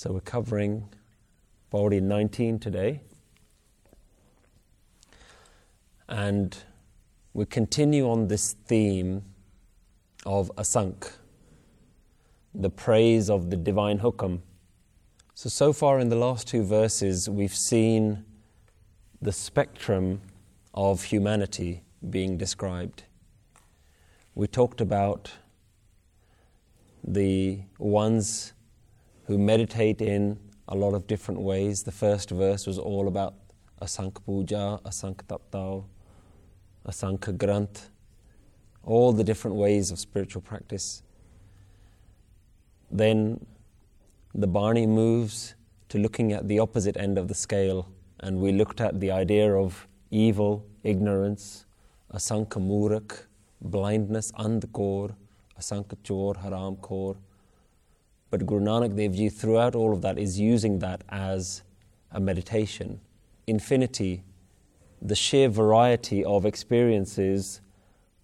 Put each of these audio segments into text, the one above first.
So we're covering Pauri 19 today. And we continue on this theme of Asank, the praise of the divine hukam. So, so far in the last two verses, we've seen the spectrum of humanity being described. We talked about the ones who meditate in a lot of different ways. The first verse was all about Asank Puja, Asank Taptao, Asanka Granth, all the different ways of spiritual practice. Then the Bani moves to looking at the opposite end of the scale, and we looked at the idea of evil, ignorance, Asanka Murak, blindness, andkor, Asanka Chor, Haram Kor. But Guru Nanak Dev Ji, throughout all of that, is using that as a meditation. Infinity the sheer variety of experiences,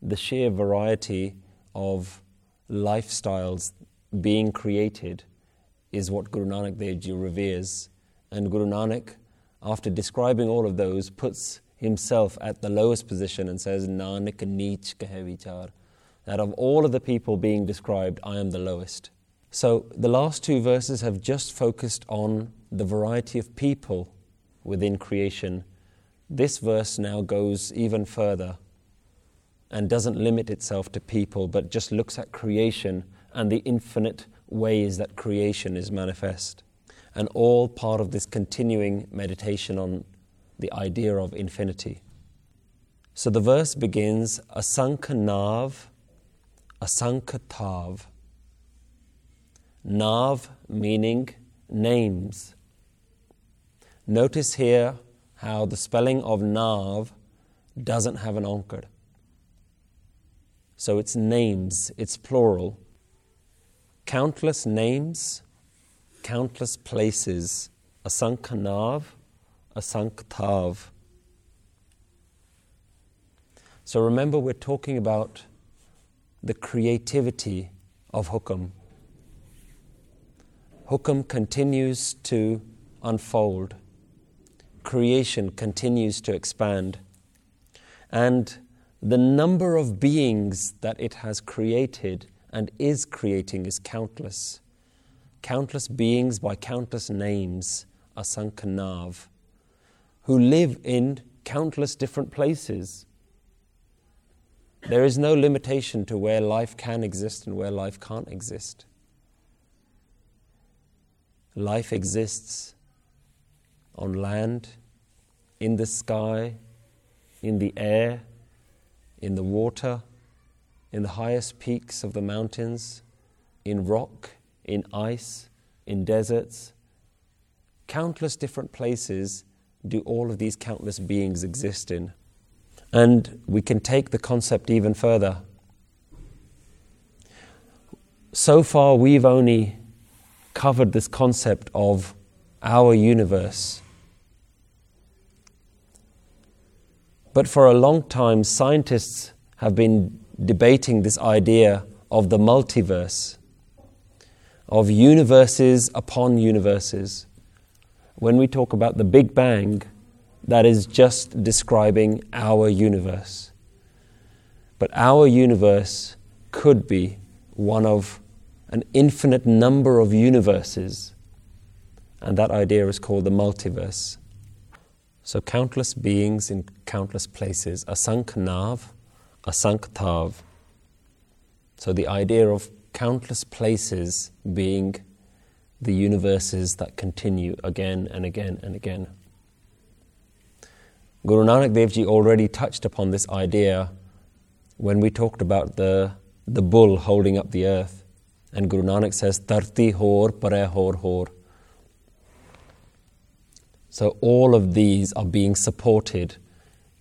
the sheer variety of lifestyles being created is what Guru Nanak Dev Ji reveres. And Guru Nanak, after describing all of those, puts himself at the lowest position and says, Nanak neech kahe vichar. That of all of the people being described, I am the lowest. So the last two verses have just focused on the variety of people within creation this verse now goes even further and doesn't limit itself to people, but just looks at creation and the infinite ways that creation is manifest. And all part of this continuing meditation on the idea of infinity. So the verse begins Asanka Nav, Asanka Tav. Nav meaning names. Notice here how the spelling of Nav doesn't have an onkar. So it's names, it's plural. Countless names, countless places. Asanka Nav, Asank Tav. So remember, we're talking about the creativity of Hukam. Hukam continues to unfold creation continues to expand. And the number of beings that it has created and is creating is countless. Countless beings by countless names, Asankanav, who live in countless different places. There is no limitation to where life can exist and where life can't exist. Life exists on land, in the sky, in the air, in the water, in the highest peaks of the mountains, in rock, in ice, in deserts. Countless different places do all of these countless beings exist in. And we can take the concept even further. So far, we've only covered this concept of our universe But for a long time, scientists have been debating this idea of the multiverse, of universes upon universes. When we talk about the Big Bang, that is just describing our universe. But our universe could be one of an infinite number of universes, and that idea is called the multiverse. So countless beings in countless places, asank nav, asank tav. So the idea of countless places being the universes that continue again and again and again. Guru Nanak Dev Ji already touched upon this idea when we talked about the, the bull holding up the earth. And Guru Nanak says, Tarti hor, pare hor hor. So all of these are being supported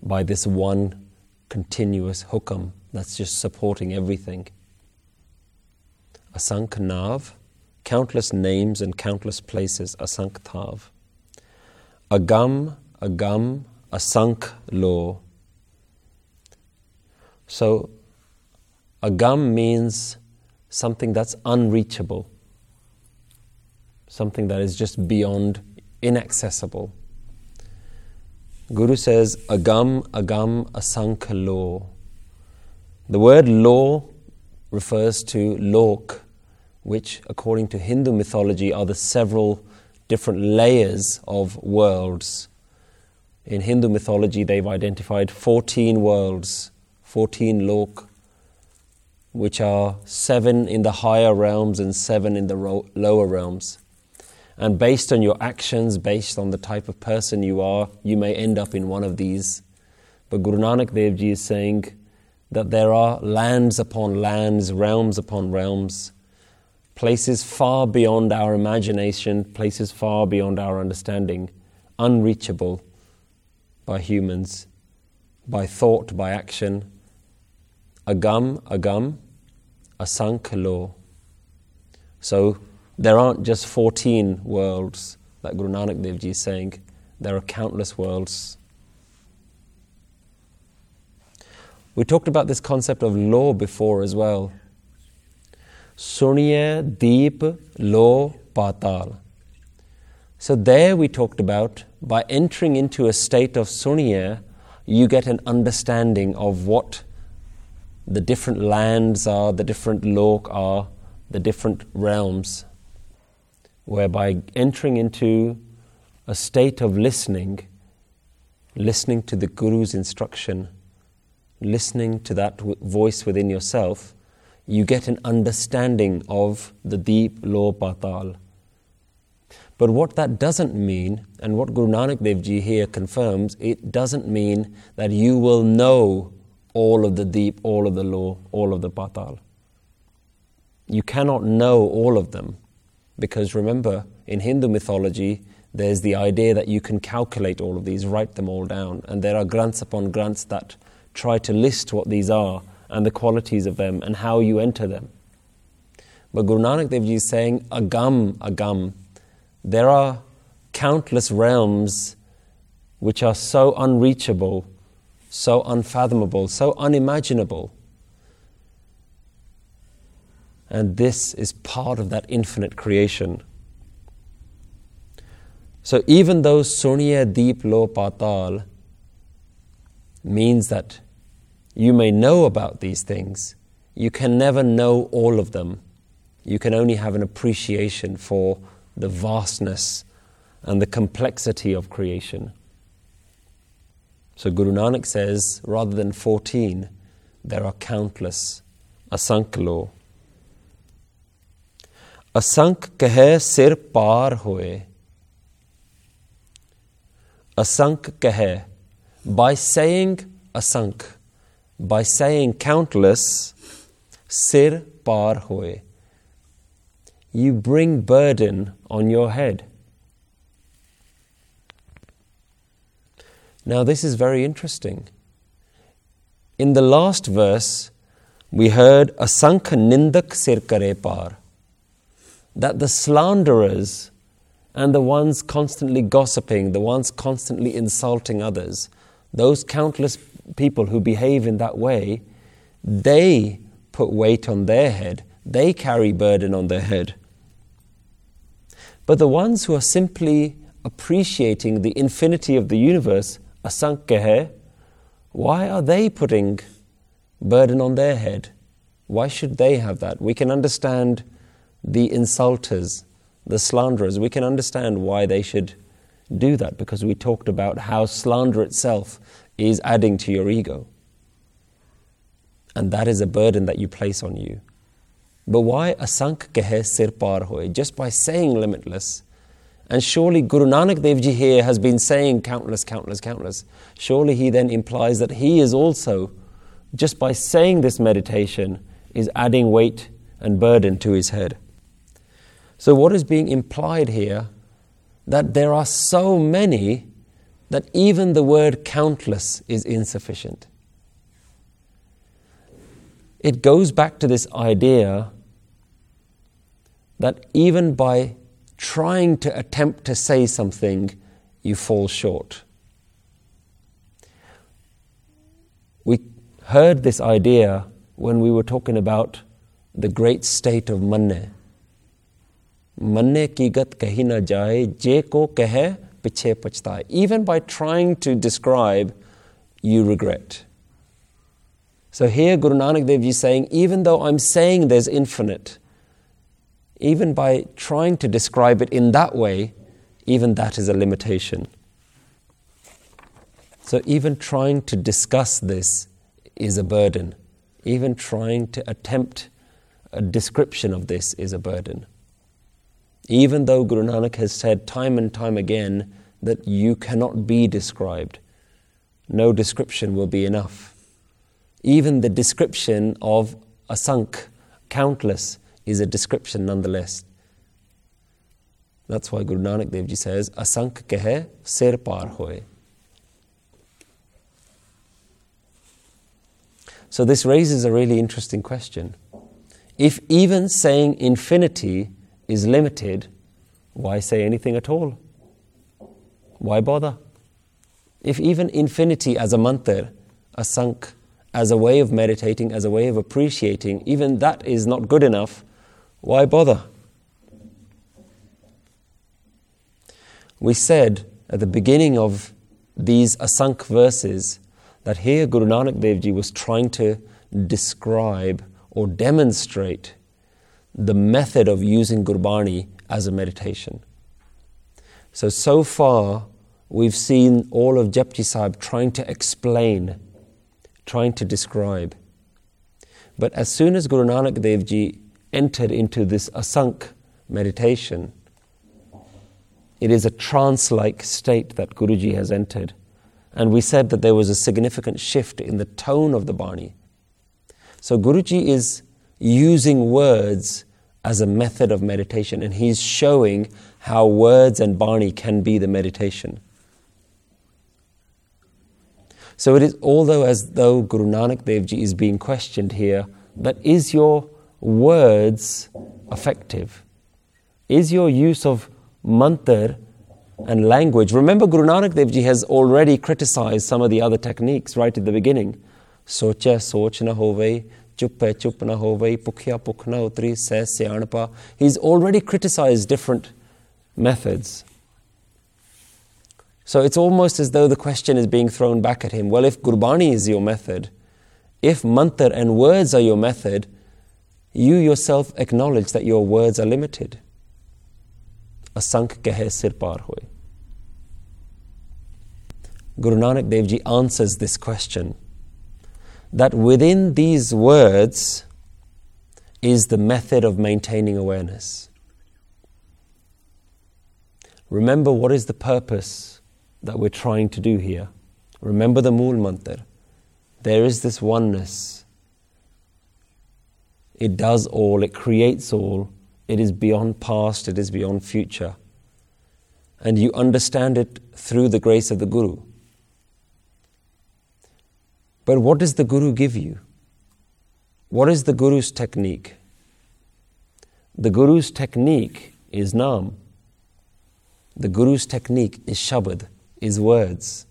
by this one continuous hukam that's just supporting everything. Asank Nav, countless names and countless places, Asank Tav. Agam, Agam, Asank Lo. So, Agam means something that's unreachable. something that is just beyond, inaccessible. Guru says, Agam, Agam, Asankha. The word law refers to lok, which, according to Hindu mythology, are the several different layers of worlds. In Hindu mythology, they've identified 14 worlds, 14 lok, which are seven in the higher realms and seven in the ro- lower realms. And based on your actions, based on the type of person you are, you may end up in one of these. But Guru Nanak Dev Ji is saying that there are lands upon lands, realms upon realms, places far beyond our imagination, places far beyond our understanding, unreachable by humans, by thought, by action. Agam, agam, asankhalo. So there aren't just 14 worlds like Guru Nanak Dev Ji is saying, there are countless worlds. We talked about this concept of law before as well. Surya, Deep, Law, Patal. So there we talked about by entering into a state of Surya, you get an understanding of what the different lands are, the different lok are, the different realms. Whereby entering into a state of listening, listening to the Guru's instruction, listening to that w- voice within yourself, you get an understanding of the deep law patal. But what that doesn't mean, and what Guru Nanak Dev Ji here confirms, it doesn't mean that you will know all of the deep, all of the law, all of the patal. You cannot know all of them because remember, in Hindu mythology, there's the idea that you can calculate all of these, write them all down, and there are granths upon granths that try to list what these are and the qualities of them and how you enter them. But Guru Nanak Dev Ji is saying, agam, agam. There are countless realms which are so unreachable, so unfathomable, so unimaginable. And this is part of that infinite creation. So even though Surya Deep Lo Patal means that you may know about these things, you can never know all of them. You can only have an appreciation for the vastness and the complexity of creation. So Guru Nanak says, rather than 14, there are countless. Asankhlo. Asank kahe sir par hoye. Asank kahe. By saying asank, by saying countless, sir par hoye, you bring burden on your head. Now, this is very interesting. In the last verse, we heard asankh nindak sir kare par, that the slanderers and the ones constantly gossiping, the ones constantly insulting others, those countless people who behave in that way, they put weight on their head, they carry burden on their head. But the ones who are simply appreciating the infinity of the universe, asankhya, why are they putting burden on their head? Why should they have that? We can understand the insulters, the slanderers. We can understand why they should do that because we talked about how slander itself is adding to your ego. And that is a burden that you place on you. But why asank kehe sir par hoye? Just by saying limitless. And surely Guru Nanak Dev Ji here has been saying countless, countless, countless. Surely he then implies that he is also, just by saying this meditation, is adding weight and burden to his head. So, what is being implied here? That there are so many that even the word countless is insufficient. It goes back to this idea that even by trying to attempt to say something, you fall short. We heard this idea when we were talking about the great state of manne. manne ki gat kahi na jaye, je ko kahe piche pachtaye. Even by trying to describe, you regret. So here Guru Nanak Dev is saying, even though I'm saying there's infinite, even by trying to describe it in that way, even that is a limitation. So even trying to discuss this is a burden. Even trying to attempt a description of this is a burden. Even though Guru Nanak has said time and time again that you cannot be described, no description will be enough. Even the description of asank, countless, is a description nonetheless. That's why Guru Nanak Dev Ji says, Asank kehe sir par hoye. So this raises a really interesting question. If even saying infinity is limited, why say anything at all? Why bother? If even infinity as a mantra, a as a way of meditating, as a way of appreciating, even that is not good enough, why bother? We said at the beginning of these Asank verses that here Guru Nanak Dev Ji was trying to describe or demonstrate the method of using Gurbani as a meditation. So, so far, we've seen all of Japji Sahib trying to explain, trying to describe. But as soon as Guru Nanak Dev Ji entered into this asank meditation, it is a trance like state that Guruji has entered. And we said that there was a significant shift in the tone of the Bani. So Guruji is using words as a method of meditation, and he's showing how words and Bani can be the meditation. So it is although as though Guru Nanak Dev Ji is being questioned here, but is your words effective? Is your use of mantra and language. Remember, Guru Nanak Dev Ji has already criticized some of the other techniques right at the beginning. Socha, soch na hove, chup na hove, pukhya pukh utri, se syanpa. He's already criticized different methods. So it's almost as though the question is being thrown back at him. Well, if Gurbani is your method, if mantra and words are your method, you yourself acknowledge that your words are limited. Asank kehe sir par hoy. Guru Nanak Dev Ji answers this question that within these words is the method of maintaining awareness. Remember what is the purpose that we're trying to do here. Remember the Mool Mantra. There is this oneness it does all, it creates all, it is beyond past, it is beyond future. And you understand it through the grace of the Guru. But what does the Guru give you? What is the Guru's technique? The Guru's technique is Naam. The Guru's technique is Shabad, is words.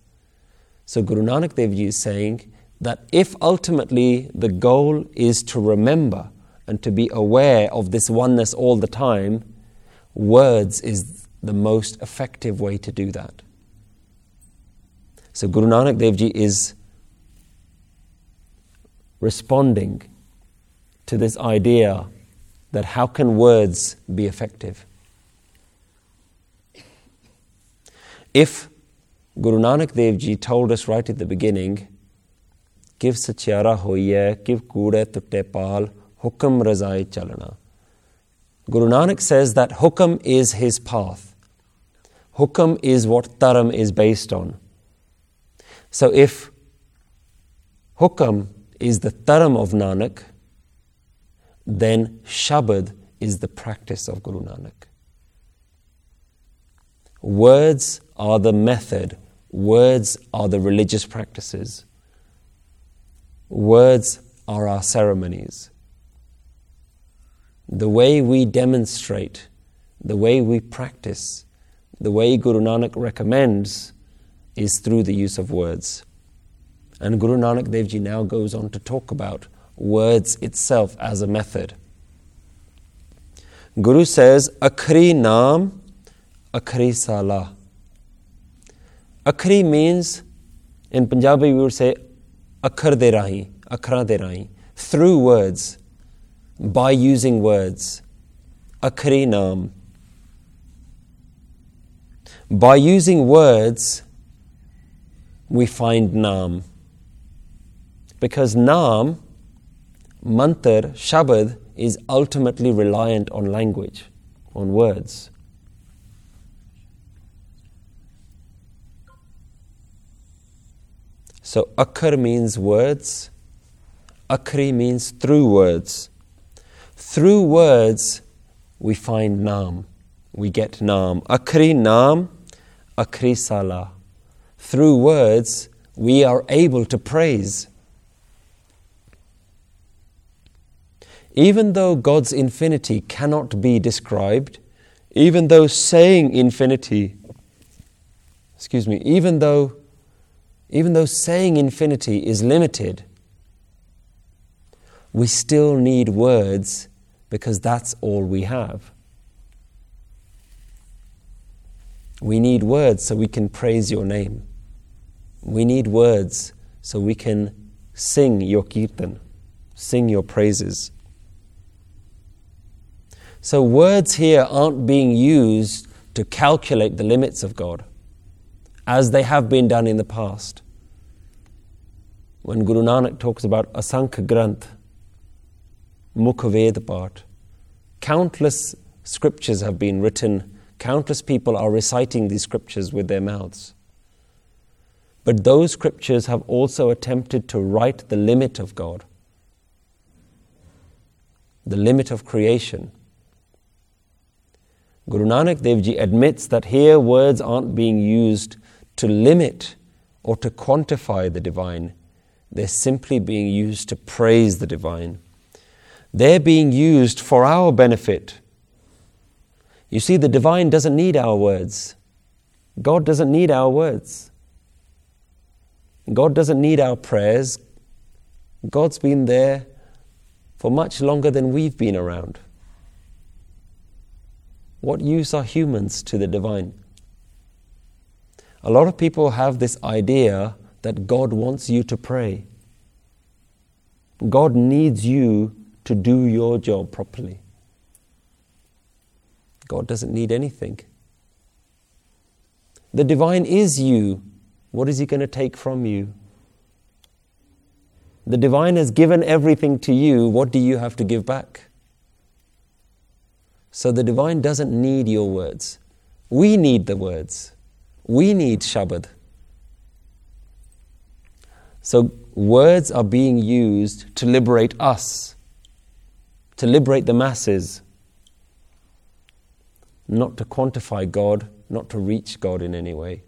So Guru Nanak Dev Ji is saying that if ultimately the goal is to remember and to be aware of this oneness all the time, words is the most effective way to do that. So Guru Nanak Dev Ji is responding to this idea that how can words be effective? If Guru Nanak Dev Ji told us right at the beginning, give sachiara hoye, give kure tutte pal, hukam razai chalana. Guru Nanak says that hukam is his path. Hukam is what dharam is based on. So if hukam is the dharam of Nanak, then Shabad is the practice of Guru Nanak. Words are the method, words are the religious practices, words are our ceremonies. The way we demonstrate, the way we practice, the way Guru Nanak recommends is through the use of words. And Guru Nanak Dev Ji now goes on to talk about words itself as a method. Guru says, Akhri Naam, Akhri Salah. Akhri means, in Punjabi we would say, Akhar de rahi, Akhra de rahi, through words, by using words. Naam. By using words, we find Naam. Because Naam, Mantar, Shabad, is ultimately reliant on language, on words. So akar means words, akri means through words. Through words, we find nam, we get nam. Akri nam, akri salah. Through words, we are able to praise. Even though God's infinity cannot be described, even though saying infinity, excuse me, even though even though saying infinity is limited, we still need words because that's all we have. We need words so we can praise your name. We need words so we can sing your kirtan, sing your praises. So, words here aren't being used to calculate the limits of God, as they have been done in the past. When Guru Nanak talks about Asankh Granth, Mukhaved part, countless scriptures have been written, countless people are reciting these scriptures with their mouths. But those scriptures have also attempted to write the limit of God, the limit of creation Guru Nanak Dev Ji admits that here words aren't being used to limit or to quantify the divine, they're simply being used to praise the divine. They're being used for our benefit. You see, the divine doesn't need our words. God doesn't need our words. God doesn't need our prayers. God's been there for much longer than we've been around. What use are humans to the divine? A lot of people have this idea that God wants you to pray. God needs you to do your job properly. God doesn't need anything. The divine is you. What is He going to take from you? The divine has given everything to you. What do you have to give back? So the divine doesn't need your words. We need the words. We need Shabad. So words are being used to liberate us, to liberate the masses, not to quantify God, not to reach God in any way.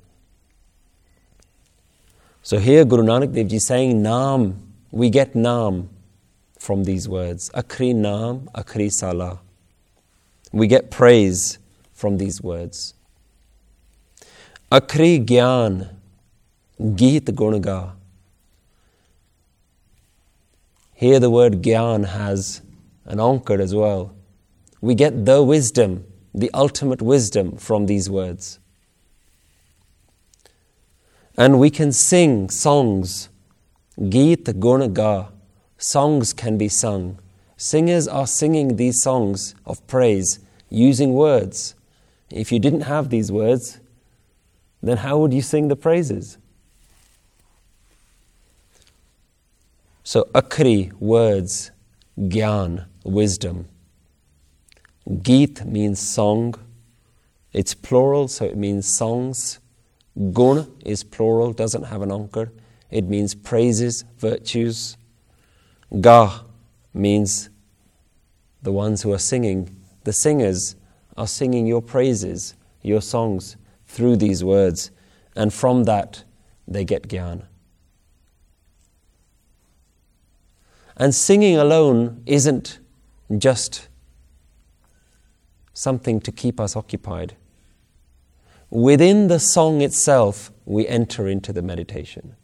So here Guru Nanak Dev Ji is saying Naam, we get Naam from these words. Akri Naam, Akri Salah. We get praise from these words. Akri Gyan, Geet Gunaga. Here the word Gyan has an onkar as well. We get the wisdom, the ultimate wisdom from these words. And we can sing songs. Geet Gunaga. Songs can be sung. Singers are singing these songs of praise using words. If you didn't have these words, then how would you sing the praises? So, akri, words, gyan, wisdom. Geet means song. It's plural, so it means songs. Gun is plural, doesn't have an onkar. It means praises, virtues. Ga means the ones who are singing the singers are singing your praises, your songs through these words, and from that they get gyan. And singing alone isn't just something to keep us occupied. Within the song itself, we enter into the meditation.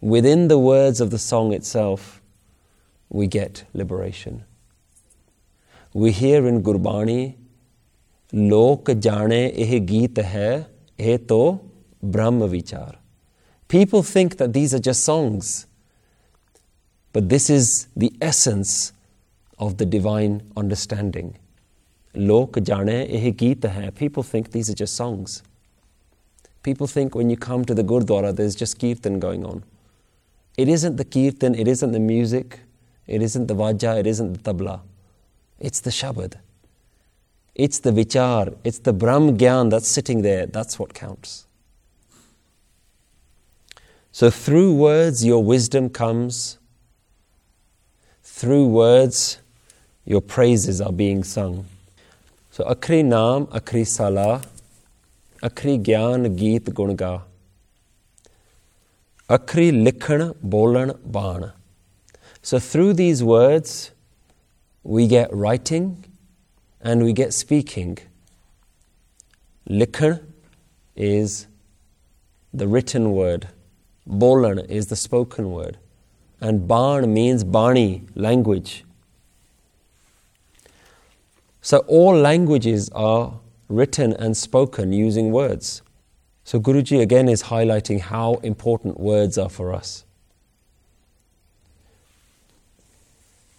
Within the words of the song itself, we get liberation we hear in Gurbani, Lok jane eh geet hai, eh to Brahma vichar. People think that these are just songs, but this is the essence of the divine understanding. Lok jane eh geet hai. People think these are just songs. People think when you come to the Gurdwara, there's just kirtan going on. It isn't the kirtan, it isn't the music, it isn't the vajja, it isn't the tabla. It's the Shabad. It's the vichar, it's the Brahm Gyan that's sitting there. That's what counts. So through words, your wisdom comes. Through words, your praises are being sung. So akri naam, akri salah, akri gyan, geet gunga. Akri likhan, bolan, baan. So through these words, we get writing and we get speaking. Likhan is the written word. Bolan is the spoken word. And Ban means Bani, language. So all languages are written and spoken using words. So Guruji again is highlighting how important words are for us.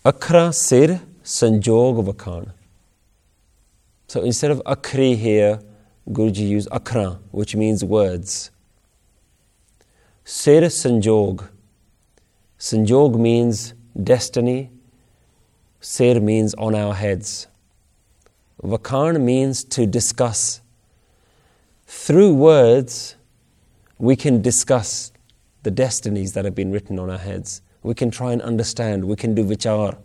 Akra sir sanjog vakhan. So instead of akri here, Guruji used akra, which means words. Sir sanjog. Sanjog means destiny. Sir means on our heads. Vakhan means to discuss. Through words, we can discuss the destinies that have been written on our heads. We can try and understand. We can do vichar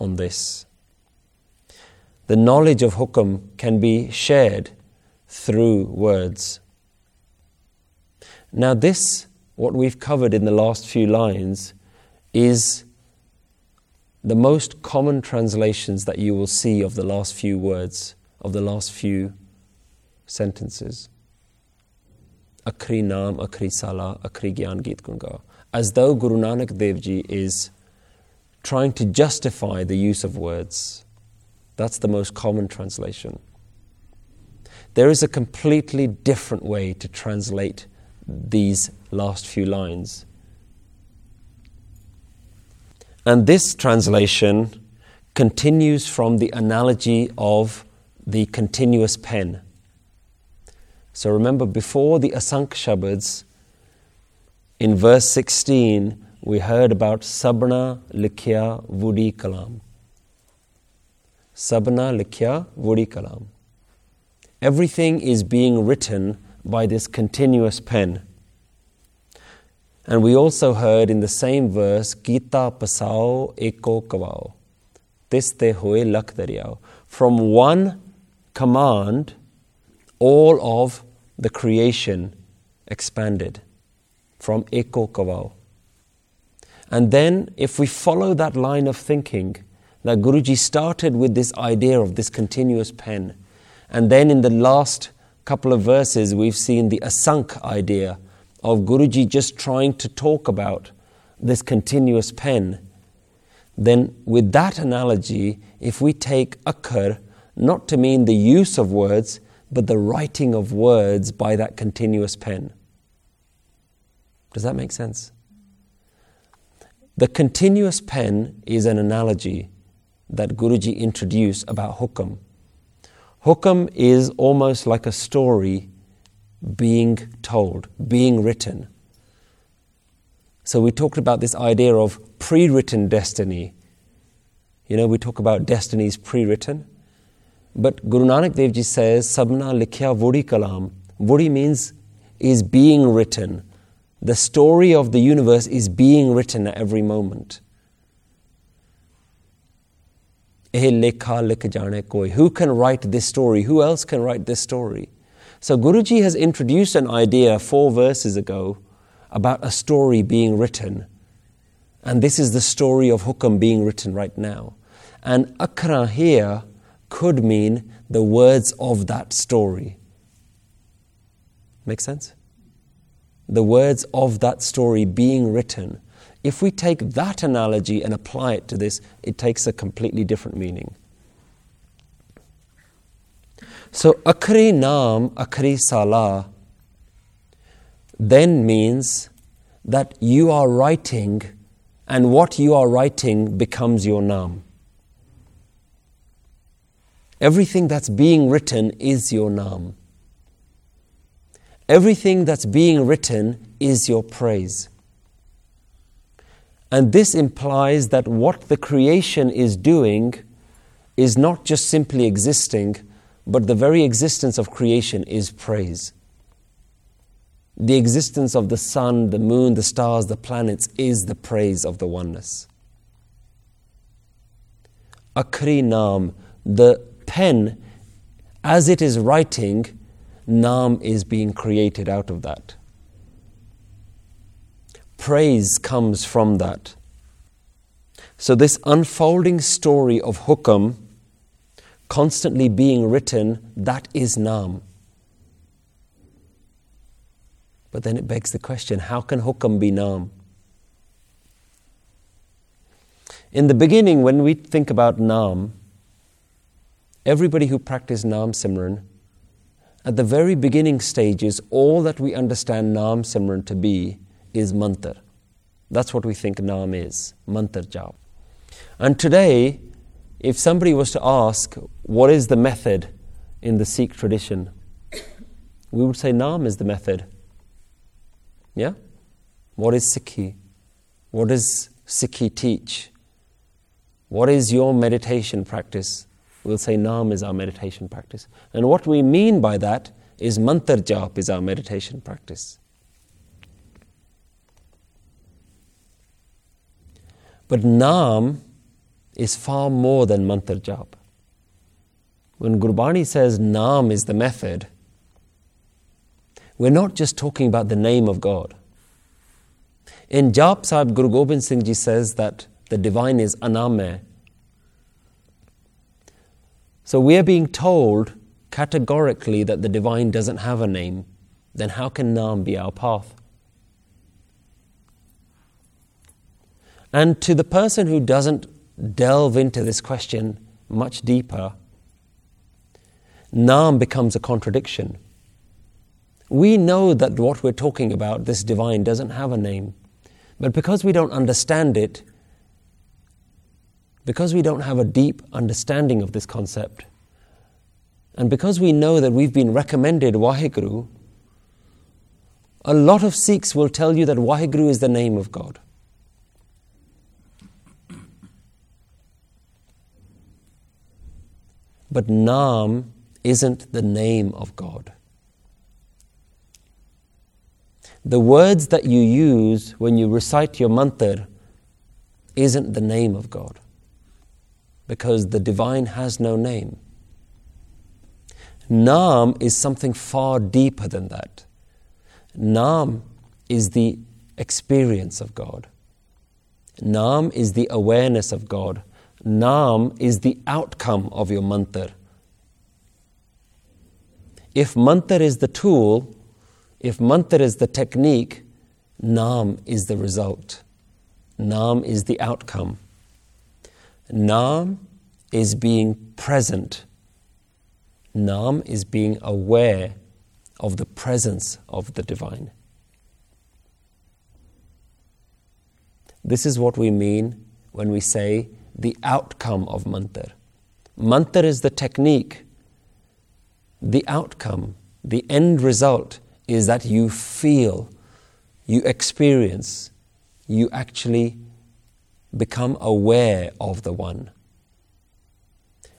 on this. The knowledge of hukam can be shared through words. Now, this, what we've covered in the last few lines, is the most common translations that you will see of the last few words, of the last few sentences. Akri Naam, Akri Sala, Akri Gyan Geet Gunga. As though Guru Nanak Dev Ji is trying to justify the use of words. That's the most common translation. There is a completely different way to translate these last few lines. And this translation continues from the analogy of the continuous pen. So remember, before the Asank Shabads, in verse 16, we heard about Sabna Likhya Vudi Kalam. Sabna Likhya Vudi Kalam. Everything is being written by this continuous pen. And we also heard in the same verse, Gita Pasao Eko Kavao. This te hoye. From one command, all of the creation expanded. From Eko Kavao. And then, if we follow that line of thinking, that Guruji started with this idea of this continuous pen, and then in the last couple of verses, we've seen the asank idea of Guruji just trying to talk about this continuous pen. Then, with that analogy, if we take akar not to mean the use of words, but the writing of words by that continuous pen. Does that make sense? The continuous pen is an analogy that Guruji introduced about hukam. Hukam is almost like a story being told, being written. So we talked about this idea of pre written destiny. You know, we talk about destinies pre written. But Guru Nanak Dev Ji says, Sabna likhya vudi kalam. Vudi means is being written. The story of the universe is being written at every moment. Eh, Who can write this story? Who else can write this story? So Guruji has introduced an idea four verses ago about a story being written. And this is the story of Hukam being written right now. And Akra here could mean the words of that story. Make sense? the words of that story being written, if we take that analogy and apply it to this, it takes a completely different meaning. So Akri Naam, Akri Salah then means that you are writing and what you are writing becomes your Naam. Everything that's being written is your Naam. Everything that's being written is your praise. And this implies that what the creation is doing is not just simply existing, but the very existence of creation is praise. The existence of the sun, the moon, the stars, the planets is the praise of the oneness. Akri Naam, the pen, as it is writing, Naam is being created out of that. Praise comes from that. So, this unfolding story of hukam constantly being written, that is Naam. But then it begs the question how can hukam be Naam? In the beginning, when we think about Naam, everybody who practiced Naam Simran, at the very beginning stages, all that we understand Naam Simran to be is mantar. That's what we think Naam is, mantar jap. And today, if somebody was to ask, what is the method in the Sikh tradition? We would say Naam is the method. Yeah? What is Sikhi? What does Sikhi teach? What is your meditation practice? We'll say Naam is our meditation practice. And what we mean by that is Mantar Jap is our meditation practice. But Naam is far more than Mantar Jap. When Gurbani says Naam is the method, we're not just talking about the name of God. In Jap Sahib, Guru Gobind Singh Ji says that the divine is Aname. So we are being told categorically that the divine doesn't have a name. Then how can Naam be our path? And to the person who doesn't delve into this question much deeper, Naam becomes a contradiction. We know that what we're talking about, this divine, doesn't have a name. But because we don't understand it, because we don't have a deep understanding of this concept, and because we know that we've been recommended Waheguru, a lot of Sikhs will tell you that Waheguru is the name of God. But Naam isn't the name of God. The words that you use when you recite your mantra isn't the name of God because the divine has no name. Naam is something far deeper than that. Naam is the experience of God. Naam is the awareness of God Naam is the outcome of your mantra. If mantra is the tool, if mantra is the technique, Naam is the result. Naam is the outcome. Naam is being present. Naam is being aware of the presence of the divine. This is what we mean when we say the outcome of mantar. Mantar is the technique. The outcome, the end result is that you feel, you experience, you actually become aware of the One.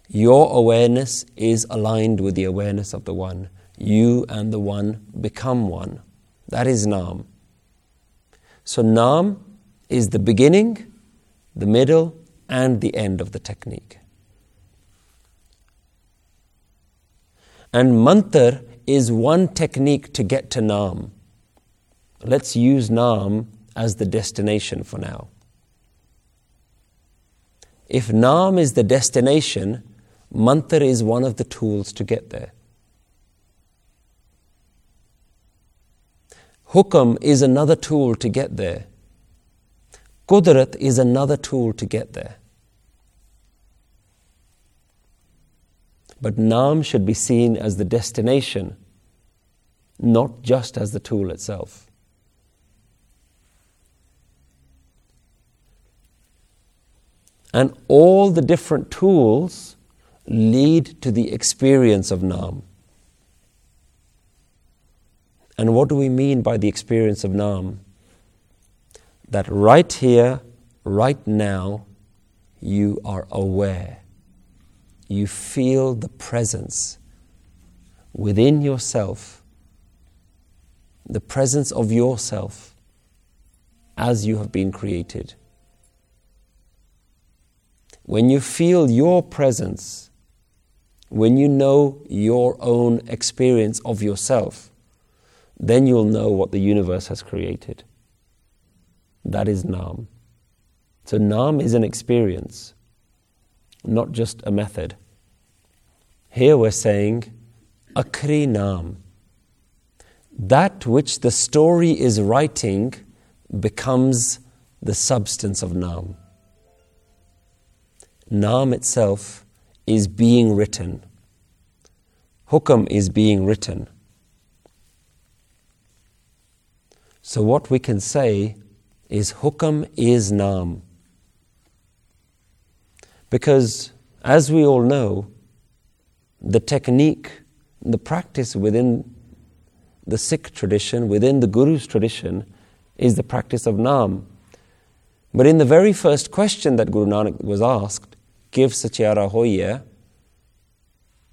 Your awareness is aligned with the awareness of the One. You and the One become one. That is Nam. So, Nam is the beginning, the middle, and the end of the technique. And mantar is one technique to get to Naam. Let's use Naam as the destination for now. If Naam is the destination, mantra is one of the tools to get there. Hukam is another tool to get there. Qudrat is another tool to get there. But Naam should be seen as the destination, not just as the tool itself. And all the different tools lead to the experience of Naam. And what do we mean by the experience of Naam? That right here, right now, you are aware. You feel the presence within yourself, the presence of yourself as you have been created. When you feel your presence, when you know your own experience of yourself, then you'll know what the universe has created. That is Nam. So, Nam is an experience, not just a method. Here we're saying Akri Naam. That which the story is writing becomes the substance of nam. Nam itself is being written. Hukam is being written. So, what we can say is Hukam is Nam. Because, as we all know, the technique, the practice within the Sikh tradition, within the Guru's tradition, is the practice of Naam. But in the very first question that Guru Nanak was asked, Give Sachiara Hoye,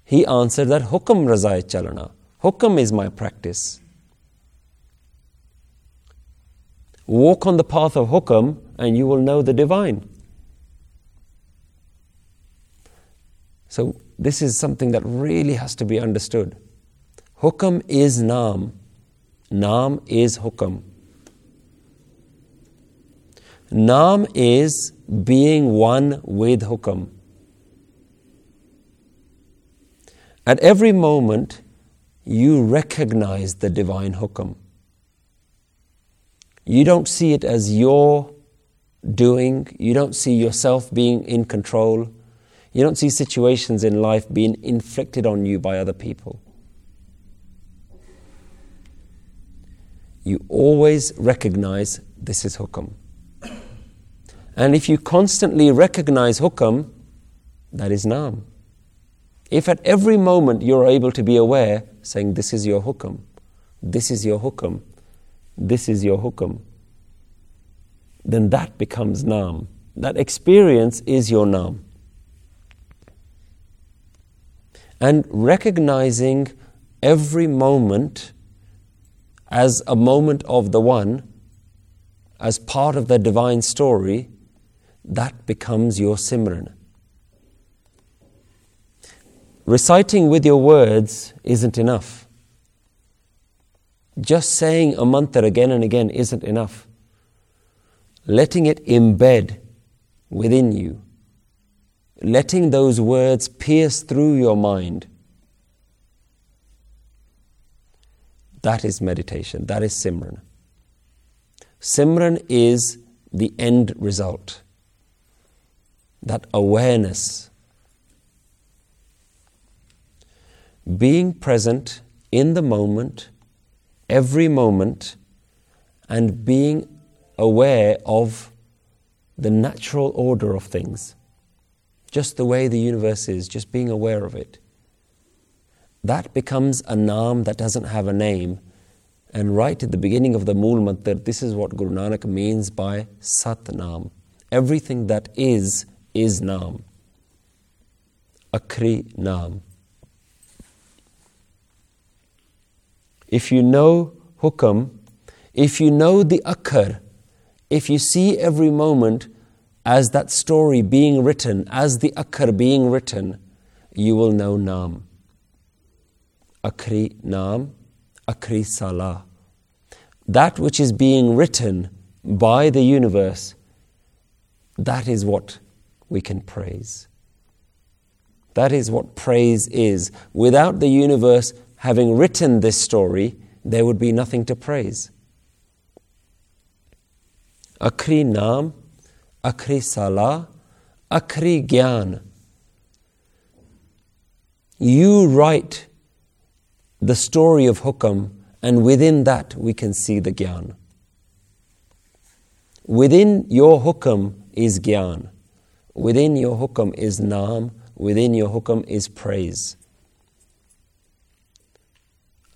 he answered that Hukam Razai Chalana. Hukam is my practice. Walk on the path of Hukam and you will know the divine. So, this is something that really has to be understood. Hukam is Naam, Naam is Hukam. Naam is being one with Hukam. At every moment, you recognize the divine Hukam. You don't see it as your doing, you don't see yourself being in control, you don't see situations in life being inflicted on you by other people. You always recognize this is Hukam. And if you constantly recognize hukam, that is naam. If at every moment you're able to be aware, saying, This is your hukam, this is your hukam, this is your hukam, then that becomes naam. That experience is your naam. And recognizing every moment as a moment of the one, as part of the divine story, that becomes your Simran. Reciting with your words isn't enough. Just saying a mantra again and again isn't enough. Letting it embed within you, letting those words pierce through your mind, that is meditation, that is Simran. Simran is the end result that awareness. Being present in the moment, every moment, and being aware of the natural order of things. Just the way the universe is, just being aware of it. That becomes a naam that doesn't have a name. And right at the beginning of the Mool Mantar, this is what Guru Nanak means by Sat Naam. Everything that is is Naam. Akri Naam. If you know Hukam, if you know the Akar, if you see every moment as that story being written, as the Akar being written, you will know Naam. Akri Naam, Akri Salah. That which is being written by the universe, that is what we can praise. That is what praise is. Without the universe having written this story, there would be nothing to praise. Akri Naam, Akri Salah, Akri Gyan. You write the story of hukam, and within that we can see the gyan. Within your hukam is gyan. Within your hukam is naam. Within your hukam is praise.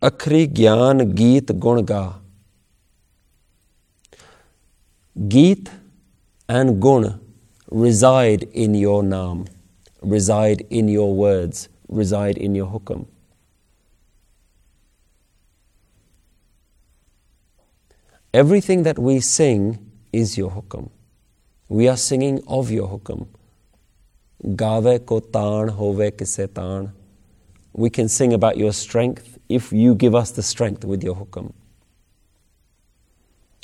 Akri gyan geet gun Geet and gun reside in your naam, reside in your words, reside in your hukam. Everything that we sing is your hukam. We are singing of your hukam. Gave ko taan hove kise taan. We can sing about your strength if you give us the strength with your hukam.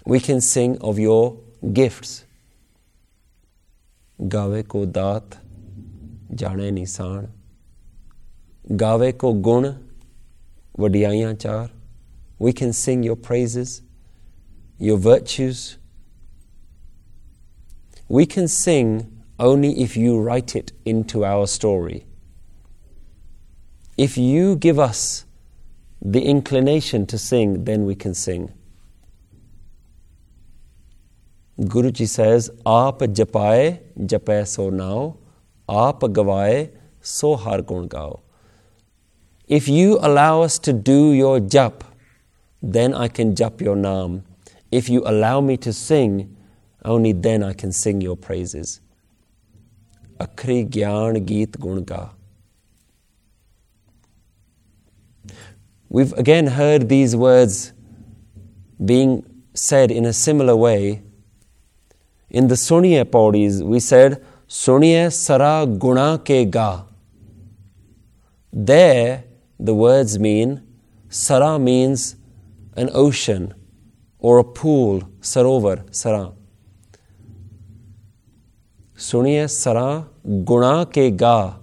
We can sing of your gifts. गावे को दात जाने निशान गावे को गुण वडियाइयाँ चार we can sing your praises, your virtues. We can sing only if you write it into our story. If you give us the inclination to sing, then we can sing. Guruji says, Aap japaye, japaye so now, aap gavaye, so har gun gao. If you allow us to do your jap, then I can jap your naam. If you allow me to sing, only then I can sing your praises. Akri Gyan Geet Gunga. We've again heard these words being said in a similar way in the Suniya Paudis, we said, Suniya Sara Guna Ke Ga. There, the words mean, Sara means an ocean or a pool, Sarovar, Sara. Suniya Sara Guna Ke Ga.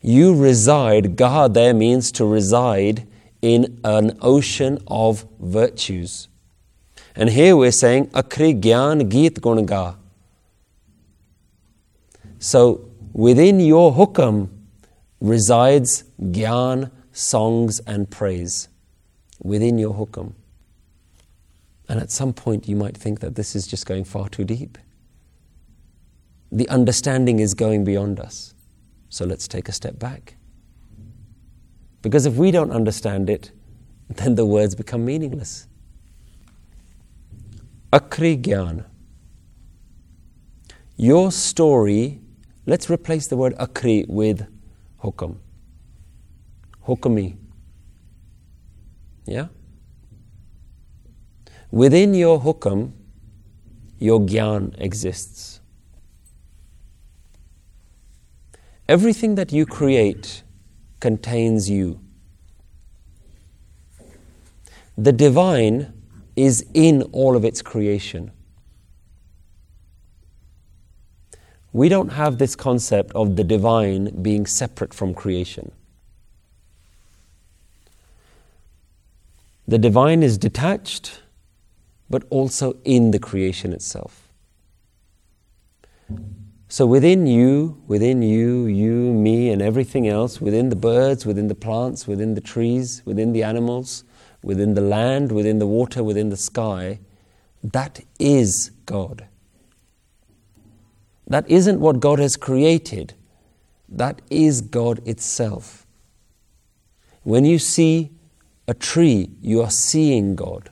You reside, Ga there means to reside in an ocean of virtues. And here we're saying akri gyan geet gunga. So within your hukam resides gyan, songs, and praise. Within your hukam. And at some point you might think that this is just going far too deep the understanding is going beyond us. So let's take a step back. Because if we don't understand it, then the words become meaningless. Akri Gyan. Your story, let's replace the word akri with hukam. Hukami. Yeah? Within your hukam, your gyan exists. Everything that you create contains you. The divine is in all of its creation. We don't have this concept of the divine being separate from creation. The divine is detached, but also in the creation itself. So within you, within you, you, me, and everything else, within the birds, within the plants, within the trees, within the animals, within the land, within the water, within the sky, that is God. That isn't what God has created, that is God itself. When you see a tree, you are seeing God.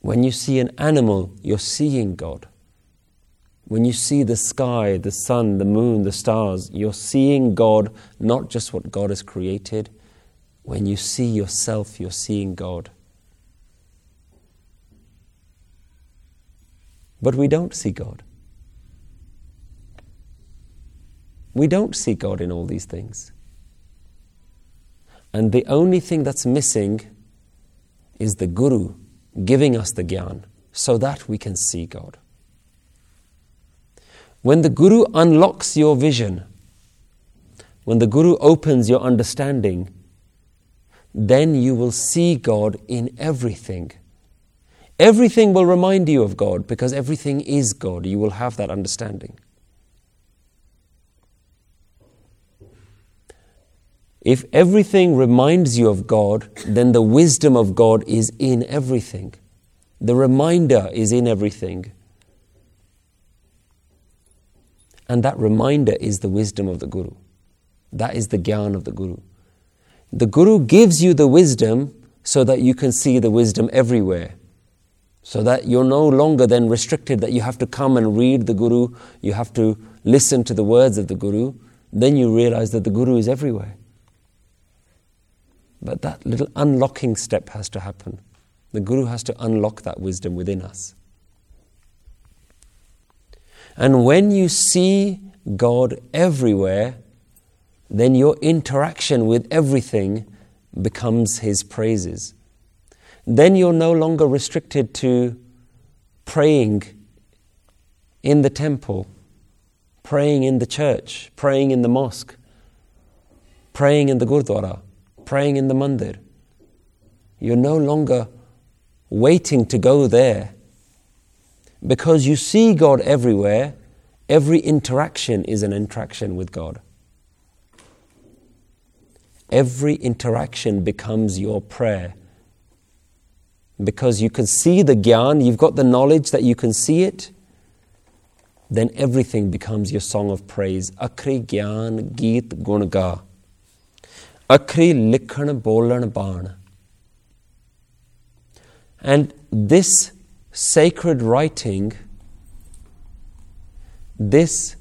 When you see an animal, you're seeing God. When you see the sky, the sun, the moon, the stars, you're seeing God, not just what God has created. When you see yourself, you're seeing God. But we don't see God. We don't see God in all these things. And the only thing that's missing is the Guru giving us the Gyan so that we can see God. When the Guru unlocks your vision, when the Guru opens your understanding, then you will see God in everything. Everything will remind you of God because everything is God. You will have that understanding. If everything reminds you of God, then the wisdom of God is in everything. The reminder is in everything. And that reminder is the wisdom of the Guru. That is the gyan of the Guru. The Guru gives you the wisdom so that you can see the wisdom everywhere. So that you're no longer then restricted, that you have to come and read the Guru, you have to listen to the words of the Guru. Then you realize that the Guru is everywhere. But that little unlocking step has to happen. The Guru has to unlock that wisdom within us. And when you see God everywhere, then your interaction with everything becomes His praises. Then you're no longer restricted to praying in the temple, praying in the church, praying in the mosque, praying in the gurdwara, praying in the mandir. You're no longer waiting to go there because you see God everywhere, every interaction is an interaction with God. Every interaction becomes your prayer. Because you can see the gyan, you've got the knowledge that you can see it, then everything becomes your song of praise. Akri gyan geet gunga. Akri likhan bolan baan. And this sacred writing, this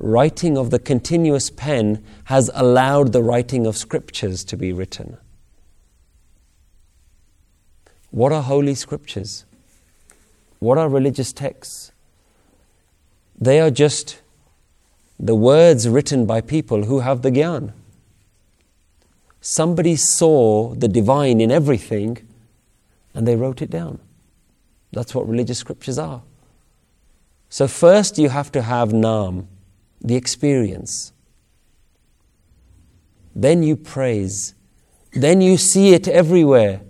writing of the continuous pen has allowed the writing of scriptures to be written. What are holy scriptures? What are religious texts? They are just the words written by people who have the gyan. Somebody saw the divine in everything and they wrote it down. That's what religious scriptures are. So, first you have to have Naam, the experience. Then you praise. Then you see it everywhere.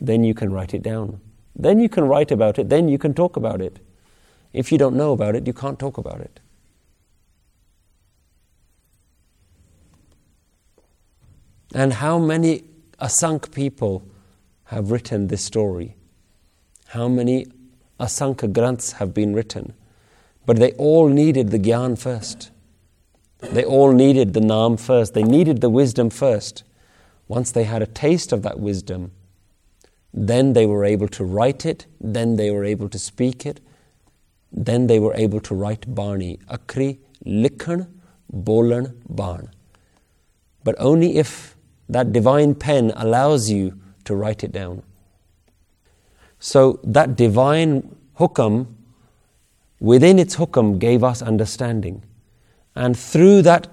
Then you can write it down. Then you can write about it. Then you can talk about it. If you don't know about it, you can't talk about it. And how many Asank people have written this story? how many Asanka Granths have been written. But they all needed the Gyan first. They all needed the Naam first. They needed the wisdom first. Once they had a taste of that wisdom, then they were able to write it, then they were able to speak it, then they were able to write Bani. Akri, Likhan, Bolan, Barn. But only if that divine pen allows you to write it down. So that divine hukam, within its hukam, gave us understanding. And through that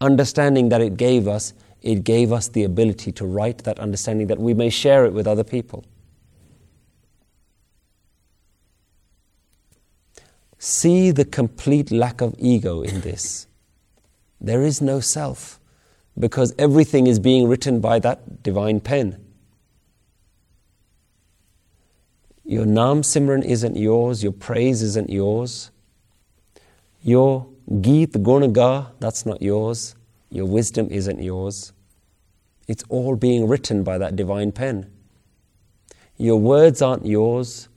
understanding that it gave us, it gave us the ability to write that understanding that we may share it with other people. See the complete lack of ego in this. There is no self because everything is being written by that divine pen. Your Naam Simran isn't yours, your praise isn't yours. Your Geet Gunaga, that's not yours. Your wisdom isn't yours. It's all being written by that divine pen. Your words aren't yours.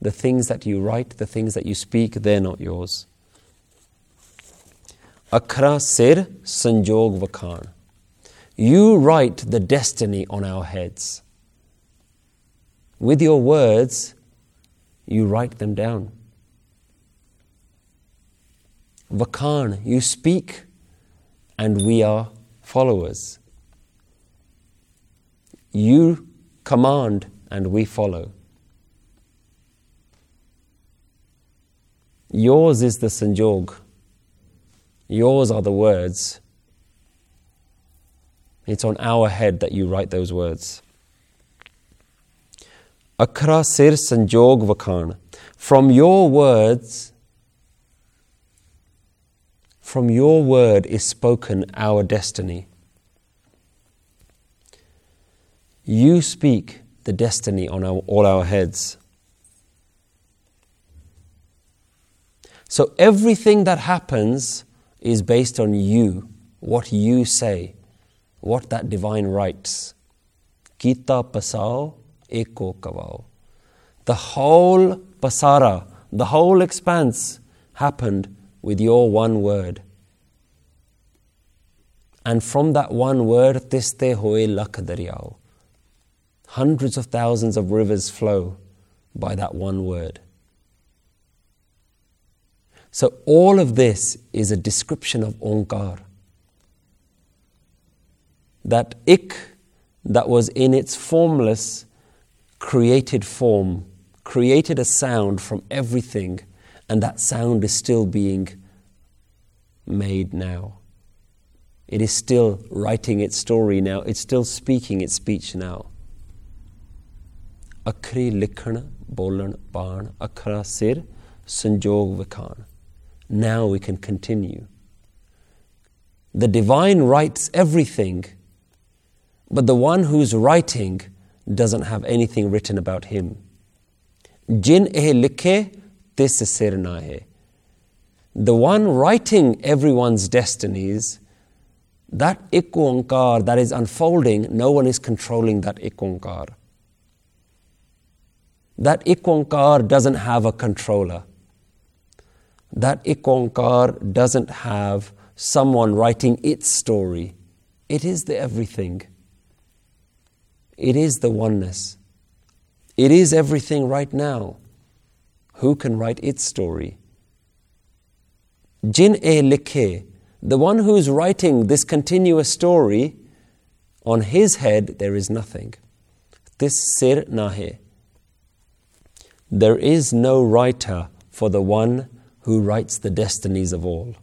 The things that you write, the things that you speak, they're not yours. Akra Sir Sanjog Vakan. You write the destiny on our heads. With your words, you write them down. Vakan, you speak, and we are followers. You command, and we follow. Yours is the sanjog. Yours are the words. It's on our head that you write those words. Akra Sir Sanjog Vakan. From your words, from your word is spoken our destiny. You speak the destiny on all our heads. So everything that happens is based on you, what you say. what that divine writes. Kita pasao eko kavao. The whole pasara, the whole expanse happened with your one word. And from that one word, tiste hoye lakh Hundreds of thousands of rivers flow by that one word. So, all of this is a description of Onkar. That ik that was in its formless, created form, created a sound from everything, and that sound is still being made now. It is still writing its story now, it's still speaking its speech now. Akri likhana bolan ban akra sir sanjog vikan. Now we can continue. The divine writes everything, but the one who's writing doesn't have anything written about him. Jin eh likhe tis sir. The one writing everyone's destinies, that ikonkar that is unfolding, no one is controlling that ikonkar. That ikonkar doesn't have a controller that ikonkar doesn't have someone writing its story. It is the everything. It is the oneness. It is everything right now. Who can write its story? Jin e likhe, the one who's writing this continuous story, on his head there is nothing. This sir nahe. There is no writer for the one who writes the destinies of all.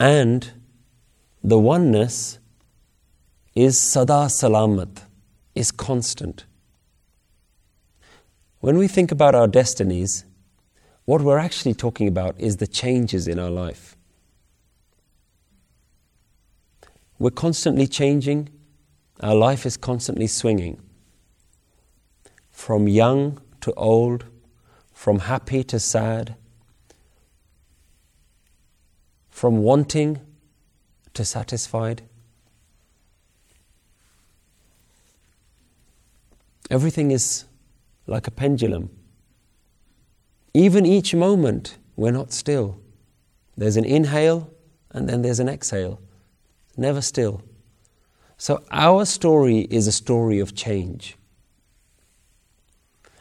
And the oneness is sada salamat, is constant. When we think about our destinies, what we're actually talking about is the changes in our life. We're constantly changing, our life is constantly swinging. From young to old, from happy to sad, from wanting to satisfied. Everything is like a pendulum. Even each moment, we're not still. There's an inhale and then there's an exhale. Never still. So, our story is a story of change.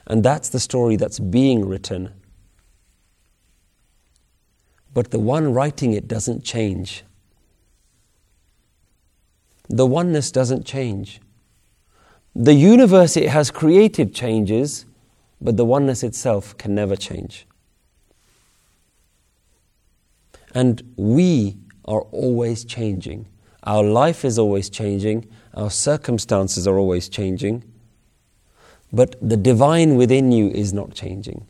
And that's the story that's being written. But the one writing it doesn't change. The oneness doesn't change. The universe it has created changes, but the oneness itself can never change. And we are always changing. Our life is always changing. Our circumstances are always changing. But the divine within you is not changing.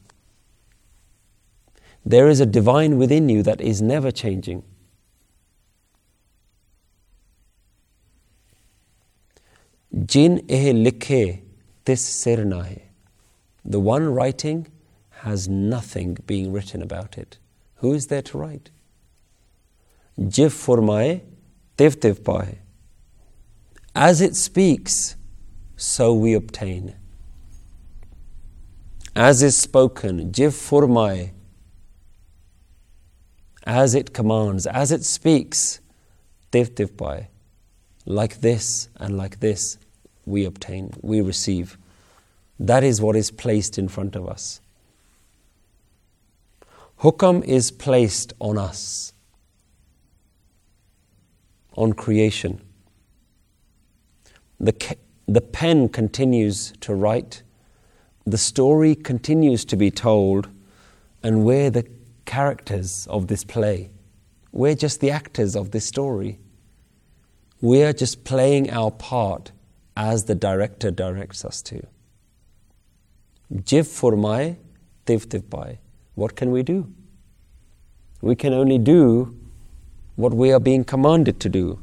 There is a divine within you that is never changing. Jin eh likhe tis sir. The one writing has nothing being written about it. Who is there to write? Jiv formaye, tiv tiv pahe. As it speaks, so we obtain as is spoken, jiv furmai, as it commands, as it speaks, tiv tiv pai. Like this and like this, we obtain, we receive. That is what is placed in front of us. Hukam is placed on us, on creation. The, the pen continues to write the story continues to be told, and we're the characters of this play. We're just the actors of this story. We're just playing our part as the director directs us to. Jiv furmai, tiv tiv pai. What can we do? We can only do what we are being commanded to do.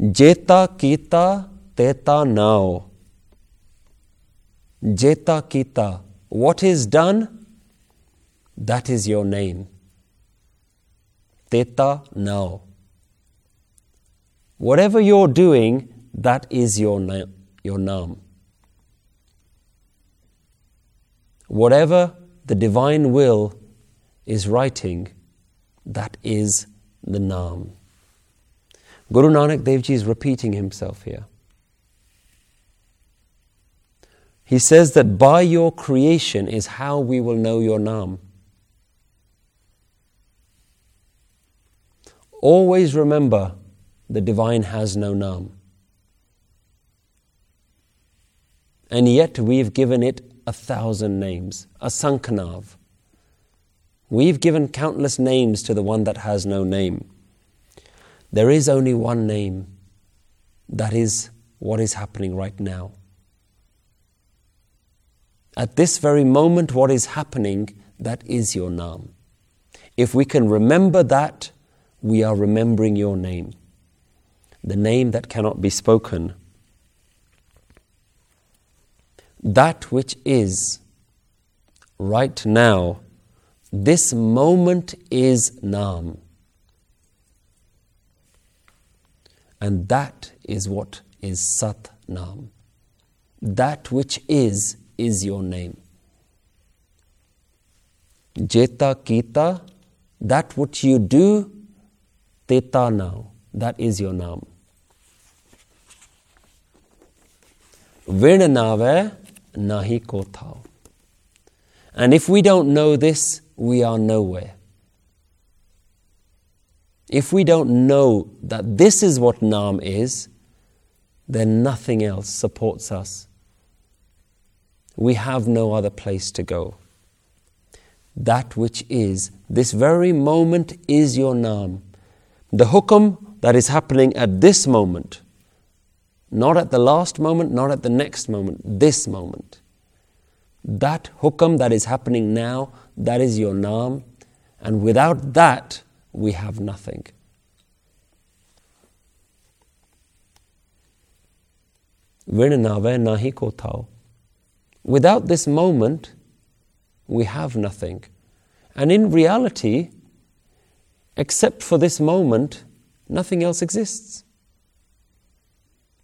Jeta kita teta now. Jeta Kita, what is done, that is your name. Teta now. Whatever you're doing, that is your, na- your Naam. Whatever the divine will is writing, that is the Naam. Guru Nanak Dev Ji is repeating himself here. He says that by your creation is how we will know your Naam. Always remember the divine has no Naam. And yet we've given it a thousand names, a Sankanav. We've given countless names to the one that has no name. There is only one name. That is what is happening right now. At this very moment, what is happening, that is your Naam. If we can remember that, we are remembering your name, the name that cannot be spoken. That which is right now, this moment is Nam. And that is what is Sat Nam. That which is is your name. Jeta Kita, that which you do, Teta now, that is your name. Virnanave nahi kothao. And if we don't know this, we are nowhere. If we don't know that this is what Nam is, then nothing else supports us we have no other place to go. That which is, this very moment is your Nam. The hukum that is happening at this moment, not at the last moment, not at the next moment, this moment. That hukam that is happening now, that is your Naam, and without that, we have nothing. Without this moment, we have nothing. And in reality, except for this moment, nothing else exists.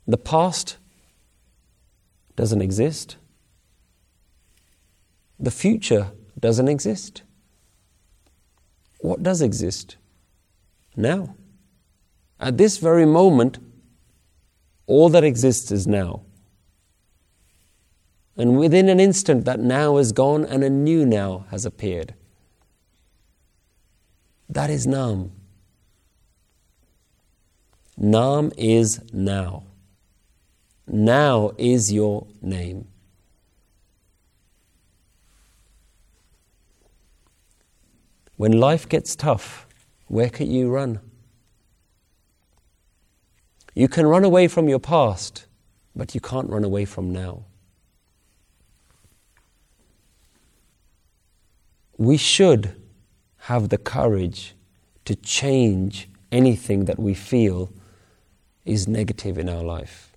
The past doesn't exist. The future doesn't exist. What does exist? Now. At this very moment, all that exists is now. And within an instant, that now is gone and a new now has appeared. That is Naam. Naam is now. Now is your name. When life gets tough, where can you run? You can run away from your past, but you can't run away from now. we should have the courage to change anything that we feel is negative in our life.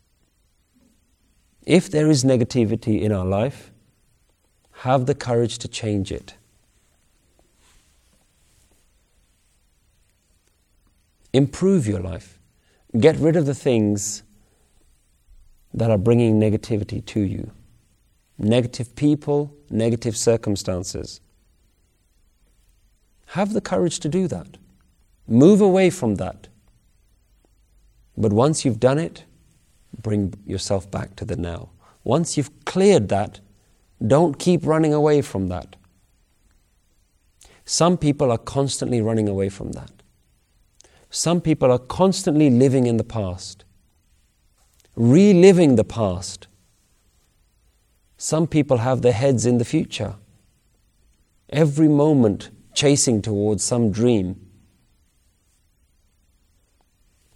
If there is negativity in our life, have the courage to change it. Improve your life. Get rid of the things that are bringing negativity to you negative people, negative circumstances. Have the courage to do that. Move away from that. But once you've done it, bring yourself back to the now. Once you've cleared that, don't keep running away from that. Some people are constantly running away from that. Some people are constantly living in the past, reliving the past. Some people have their heads in the future. Every moment chasing towards some dream.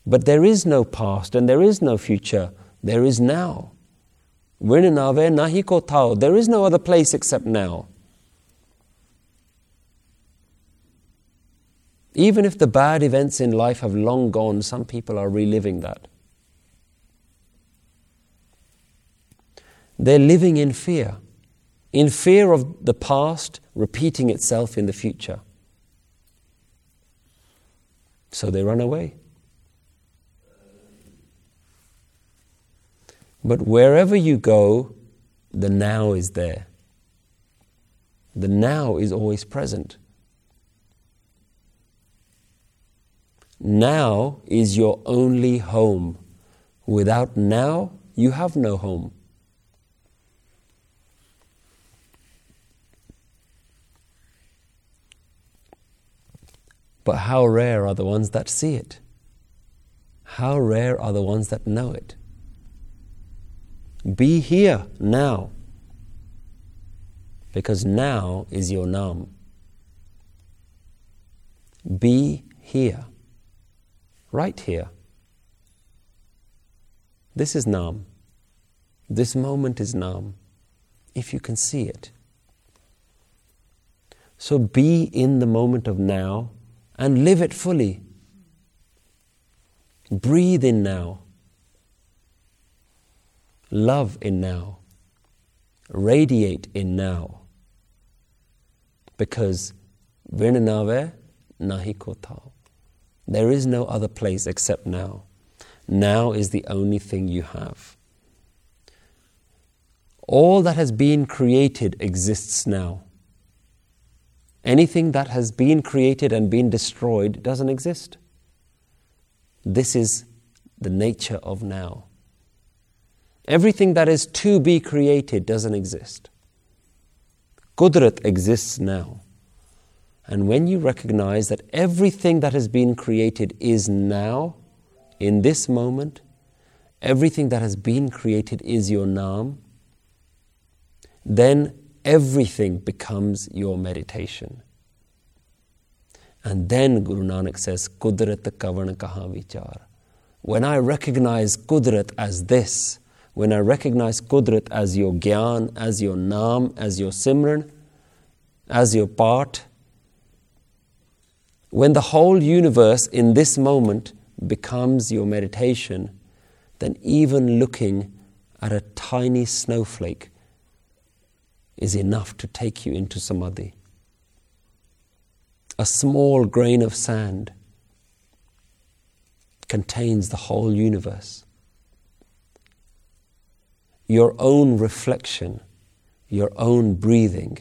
But there is no past and there is no future. There is now. Virnanave nahiko tao. There is no other place except now. Even if the bad events in life have long gone, some people are reliving that. They're living in fear in fear of the past repeating itself in the future. So they run away. But wherever you go, the now is there. The now is always present. Now is your only home. Without now, you have no home. But how rare are the ones that see it? How rare are the ones that know it? Be here now. Because now is your Nam. Be here. Right here. This is Nam. This moment is Nam, if you can see it. So be in the moment of now and live it fully. Breathe in now. Love in now. Radiate in now. Because Vinanave nahi kotao. There is no other place except now. Now is the only thing you have. All that has been created exists now. Anything that has been created and been destroyed doesn't exist. This is the nature of now. Everything that is to be created doesn't exist. Qudrat exists now. And when you recognize that everything that has been created is now, in this moment, everything that has been created is your Naam, then everything becomes your meditation. And then Guru Nanak says, Kudrat kavan kaha vichar. When I recognize Kudrat as this, when I recognize Kudrat as your Gyan, as your Naam, as your Simran, as your part, when the whole universe in this moment becomes your meditation, then even looking at a tiny snowflake is enough to take you into samadhi. A small grain of sand contains the whole universe your own reflection, your own breathing,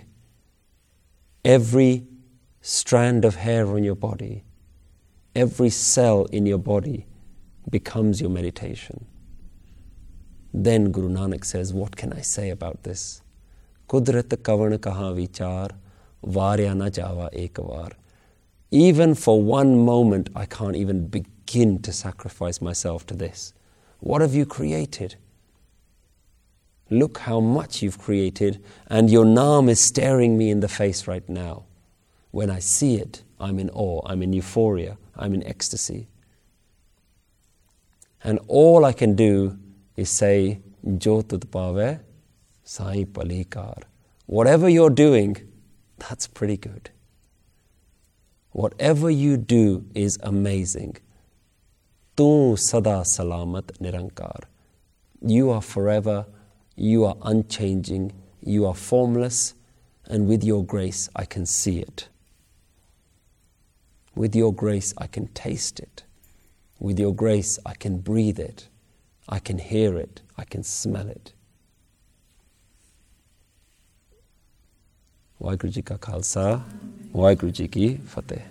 every strand of hair on your body, every cell in your body becomes your meditation. Then Guru Nanak says, What can I say about this? Kudrat kavan kaha vichar, varya na java ekvar. Even for one moment, I can't even begin to sacrifice myself to this. What have you created? Look how much you've created, and your Naam is staring me in the face right now. When I see it, I'm in awe, I'm in euphoria, I'm in ecstasy. And all I can do is say, Jo pave Sai Palikar. Whatever you're doing, that's pretty good. Whatever you do is amazing. Tu sada salamat nirankar. You are forever, you are unchanging, you are formless, and with your grace I can see it. With your grace I can taste it. With your grace I can breathe it. I can hear it. I can smell it. Waheguru ji ਕਾ ਖਾਲਸਾ ਵਾਹਿਗੁਰੂ ਜੀ ਕੀ ਫਤਿਹ